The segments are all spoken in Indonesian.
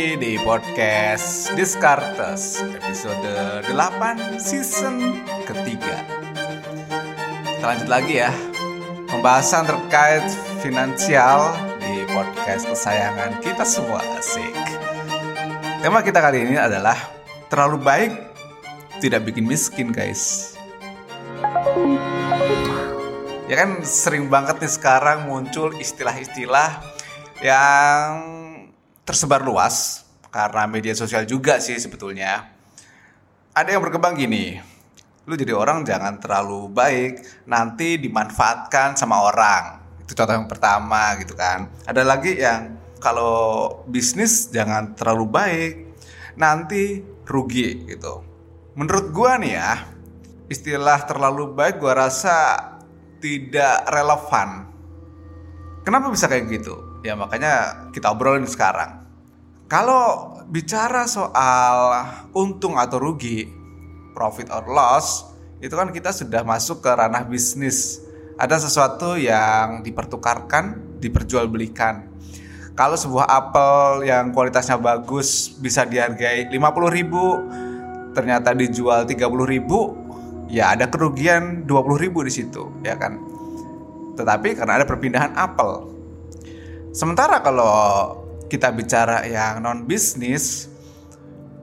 lagi di podcast Descartes episode 8 season ketiga. Kita lanjut lagi ya. Pembahasan terkait finansial di podcast kesayangan kita semua asik. Tema kita kali ini adalah terlalu baik tidak bikin miskin guys. Ya kan sering banget nih sekarang muncul istilah-istilah yang tersebar luas karena media sosial juga sih sebetulnya. Ada yang berkembang gini, lu jadi orang jangan terlalu baik, nanti dimanfaatkan sama orang. Itu contoh yang pertama gitu kan. Ada lagi yang kalau bisnis jangan terlalu baik, nanti rugi gitu. Menurut gua nih ya, istilah terlalu baik gua rasa tidak relevan. Kenapa bisa kayak gitu? Ya makanya kita obrolin sekarang. Kalau bicara soal untung atau rugi, profit or loss, itu kan kita sudah masuk ke ranah bisnis. Ada sesuatu yang dipertukarkan, diperjualbelikan. Kalau sebuah apel yang kualitasnya bagus bisa dihargai 50 ribu, ternyata dijual 30 ribu, ya ada kerugian 20 ribu di situ, ya kan? Tetapi karena ada perpindahan apel. Sementara kalau kita bicara yang non bisnis,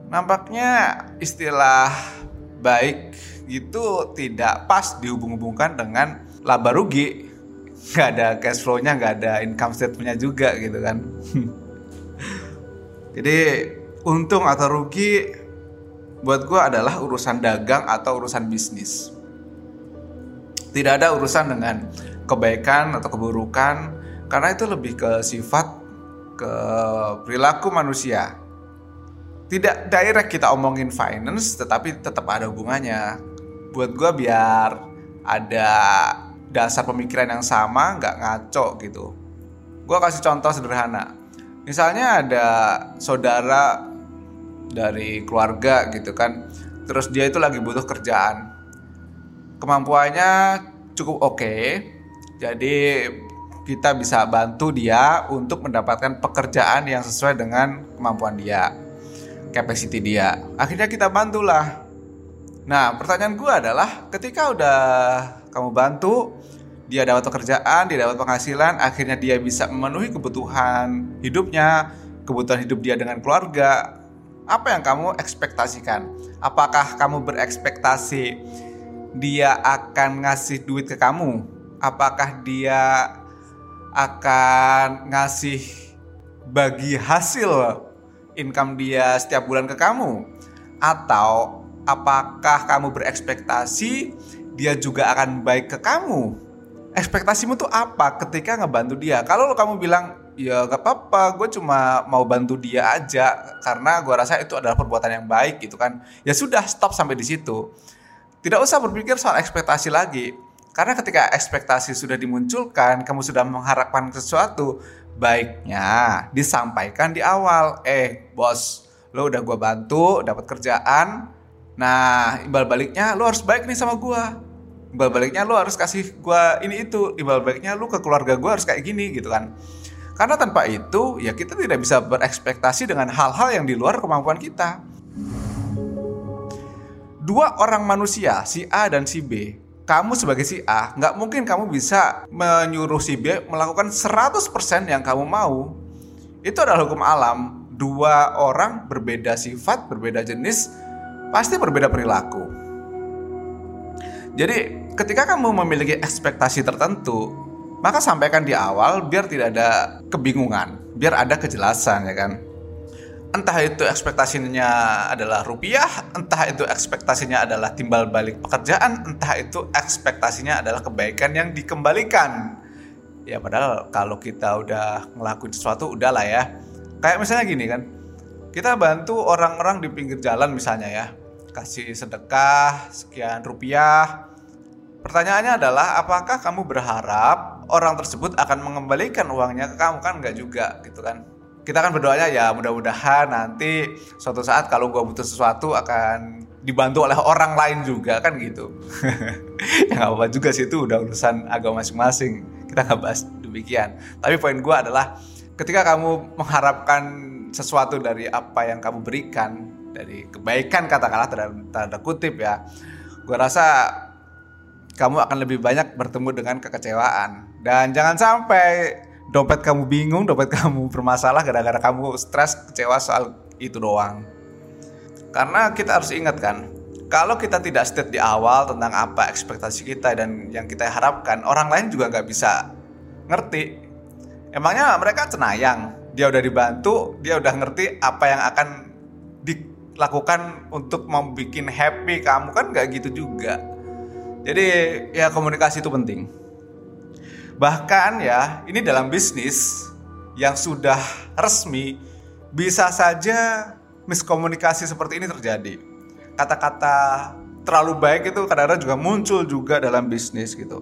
nampaknya istilah baik itu tidak pas dihubung-hubungkan dengan laba rugi. Gak ada cash flow-nya, gak ada income statement-nya juga gitu kan. Jadi untung atau rugi buat gue adalah urusan dagang atau urusan bisnis. Tidak ada urusan dengan kebaikan atau keburukan karena itu lebih ke sifat ke perilaku manusia. Tidak direct kita omongin finance, tetapi tetap ada hubungannya. Buat gue biar ada dasar pemikiran yang sama, nggak ngaco gitu. Gue kasih contoh sederhana. Misalnya ada saudara dari keluarga gitu kan, terus dia itu lagi butuh kerjaan. Kemampuannya cukup oke, okay, jadi kita bisa bantu dia untuk mendapatkan pekerjaan yang sesuai dengan kemampuan dia, capacity dia. Akhirnya kita bantulah. Nah, pertanyaan gue adalah ketika udah kamu bantu, dia dapat pekerjaan, dia dapat penghasilan, akhirnya dia bisa memenuhi kebutuhan hidupnya, kebutuhan hidup dia dengan keluarga. Apa yang kamu ekspektasikan? Apakah kamu berekspektasi dia akan ngasih duit ke kamu? Apakah dia akan ngasih bagi hasil income dia setiap bulan ke kamu? Atau apakah kamu berekspektasi dia juga akan baik ke kamu? Ekspektasimu tuh apa ketika ngebantu dia? Kalau kamu bilang ya gak apa-apa gue cuma mau bantu dia aja karena gue rasa itu adalah perbuatan yang baik gitu kan. Ya sudah stop sampai di situ. Tidak usah berpikir soal ekspektasi lagi karena ketika ekspektasi sudah dimunculkan, kamu sudah mengharapkan sesuatu, baiknya disampaikan di awal. Eh, bos, lo udah gue bantu, dapat kerjaan. Nah, imbal baliknya lo harus baik nih sama gue. Imbal baliknya lo harus kasih gue ini itu. Imbal baliknya lo ke keluarga gue harus kayak gini gitu kan. Karena tanpa itu, ya kita tidak bisa berekspektasi dengan hal-hal yang di luar kemampuan kita. Dua orang manusia, si A dan si B, kamu sebagai si A nggak mungkin kamu bisa menyuruh si B melakukan 100% yang kamu mau. Itu adalah hukum alam. Dua orang berbeda sifat, berbeda jenis, pasti berbeda perilaku. Jadi ketika kamu memiliki ekspektasi tertentu, maka sampaikan di awal biar tidak ada kebingungan, biar ada kejelasan ya kan entah itu ekspektasinya adalah rupiah, entah itu ekspektasinya adalah timbal balik pekerjaan, entah itu ekspektasinya adalah kebaikan yang dikembalikan. Ya padahal kalau kita udah ngelakuin sesuatu udahlah ya. Kayak misalnya gini kan, kita bantu orang-orang di pinggir jalan misalnya ya, kasih sedekah sekian rupiah. Pertanyaannya adalah apakah kamu berharap orang tersebut akan mengembalikan uangnya ke kamu kan nggak juga gitu kan? Kita kan berdoanya ya mudah-mudahan nanti suatu saat kalau gue butuh sesuatu akan dibantu oleh orang lain juga kan gitu. Ya nggak apa juga sih itu udah urusan agama masing-masing. Kita nggak bahas demikian. Tapi poin gue adalah ketika kamu mengharapkan sesuatu dari apa yang kamu berikan dari kebaikan katakanlah tanda, tanda kutip ya gue rasa kamu akan lebih banyak bertemu dengan kekecewaan. Dan jangan sampai dompet kamu bingung dompet kamu bermasalah gara-gara kamu stres kecewa soal itu doang. Karena kita harus ingat kan kalau kita tidak state di awal tentang apa ekspektasi kita dan yang kita harapkan orang lain juga nggak bisa ngerti. Emangnya mereka cenayang? Dia udah dibantu dia udah ngerti apa yang akan dilakukan untuk membuat happy kamu? Kan nggak gitu juga. Jadi ya komunikasi itu penting bahkan ya ini dalam bisnis yang sudah resmi bisa saja miskomunikasi seperti ini terjadi. Kata-kata terlalu baik itu kadang-kadang juga muncul juga dalam bisnis gitu.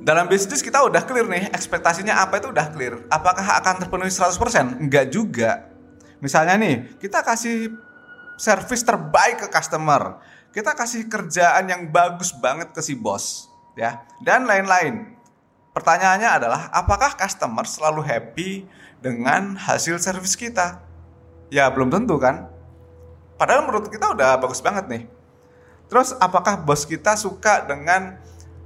Dalam bisnis kita udah clear nih ekspektasinya apa itu udah clear. Apakah akan terpenuhi 100% enggak juga. Misalnya nih kita kasih service terbaik ke customer. Kita kasih kerjaan yang bagus banget ke si bos ya. Dan lain-lain pertanyaannya adalah apakah customer selalu happy dengan hasil service kita ya belum tentu kan padahal menurut kita udah bagus banget nih terus apakah bos kita suka dengan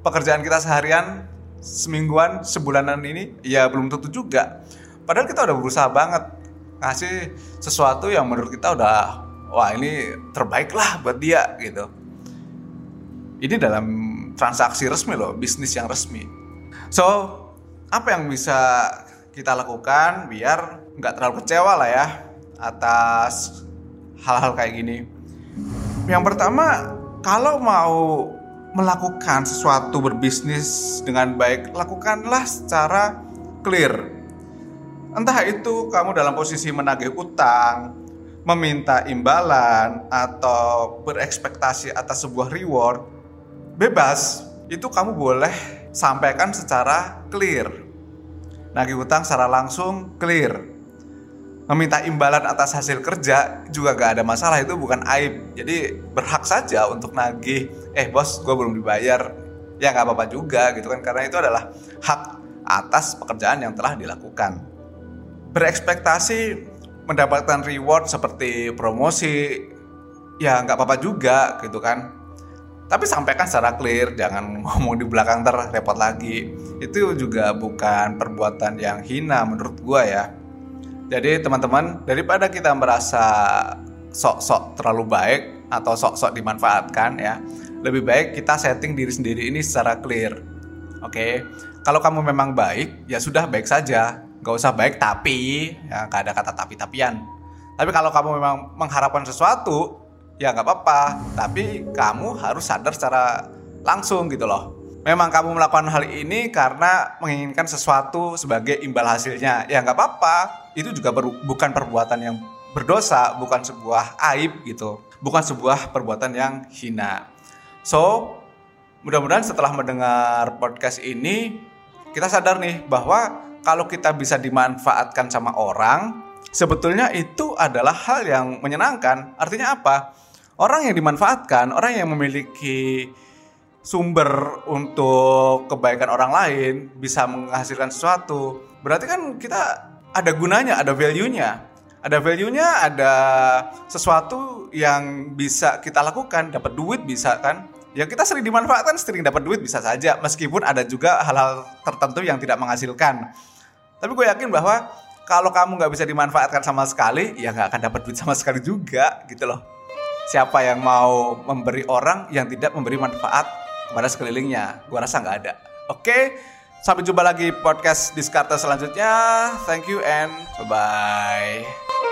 pekerjaan kita seharian semingguan, sebulanan ini ya belum tentu juga. Padahal kita udah berusaha banget ngasih sesuatu yang menurut kita udah wah ini terbaik lah buat dia gitu. Ini dalam transaksi resmi loh, bisnis yang resmi. So, apa yang bisa kita lakukan biar nggak terlalu kecewa lah ya atas hal-hal kayak gini. Yang pertama, kalau mau melakukan sesuatu berbisnis dengan baik, lakukanlah secara clear. Entah itu kamu dalam posisi menagih utang, meminta imbalan, atau berekspektasi atas sebuah reward, bebas. Itu kamu boleh sampaikan secara clear. Nagih utang secara langsung clear. Meminta imbalan atas hasil kerja juga gak ada masalah itu bukan aib. Jadi berhak saja untuk nagih eh bos gue belum dibayar. Ya nggak apa-apa juga gitu kan karena itu adalah hak atas pekerjaan yang telah dilakukan. Berekspektasi mendapatkan reward seperti promosi ya nggak apa-apa juga gitu kan tapi sampaikan secara clear jangan ngomong di belakang ter repot lagi itu juga bukan perbuatan yang hina menurut gue ya jadi teman-teman, daripada kita merasa sok-sok terlalu baik atau sok-sok dimanfaatkan ya, lebih baik kita setting diri sendiri ini secara clear. Oke, kalau kamu memang baik, ya sudah baik saja, nggak usah baik tapi, ya nggak ada kata tapi-tapian. Tapi kalau kamu memang mengharapkan sesuatu, ya nggak apa-apa. Tapi kamu harus sadar secara langsung gitu loh. Memang kamu melakukan hal ini karena menginginkan sesuatu sebagai imbal hasilnya, ya nggak apa-apa itu juga bukan perbuatan yang berdosa, bukan sebuah aib gitu, bukan sebuah perbuatan yang hina. So, mudah-mudahan setelah mendengar podcast ini kita sadar nih bahwa kalau kita bisa dimanfaatkan sama orang, sebetulnya itu adalah hal yang menyenangkan. Artinya apa? Orang yang dimanfaatkan, orang yang memiliki sumber untuk kebaikan orang lain bisa menghasilkan sesuatu. Berarti kan kita ada gunanya, ada value-nya. Ada value-nya, ada sesuatu yang bisa kita lakukan, dapat duit bisa kan? Ya kita sering dimanfaatkan, sering dapat duit bisa saja, meskipun ada juga hal-hal tertentu yang tidak menghasilkan. Tapi gue yakin bahwa kalau kamu nggak bisa dimanfaatkan sama sekali, ya nggak akan dapat duit sama sekali juga, gitu loh. Siapa yang mau memberi orang yang tidak memberi manfaat kepada sekelilingnya? Gue rasa nggak ada. Oke. Sampai jumpa lagi podcast Diskarta selanjutnya. Thank you and bye-bye.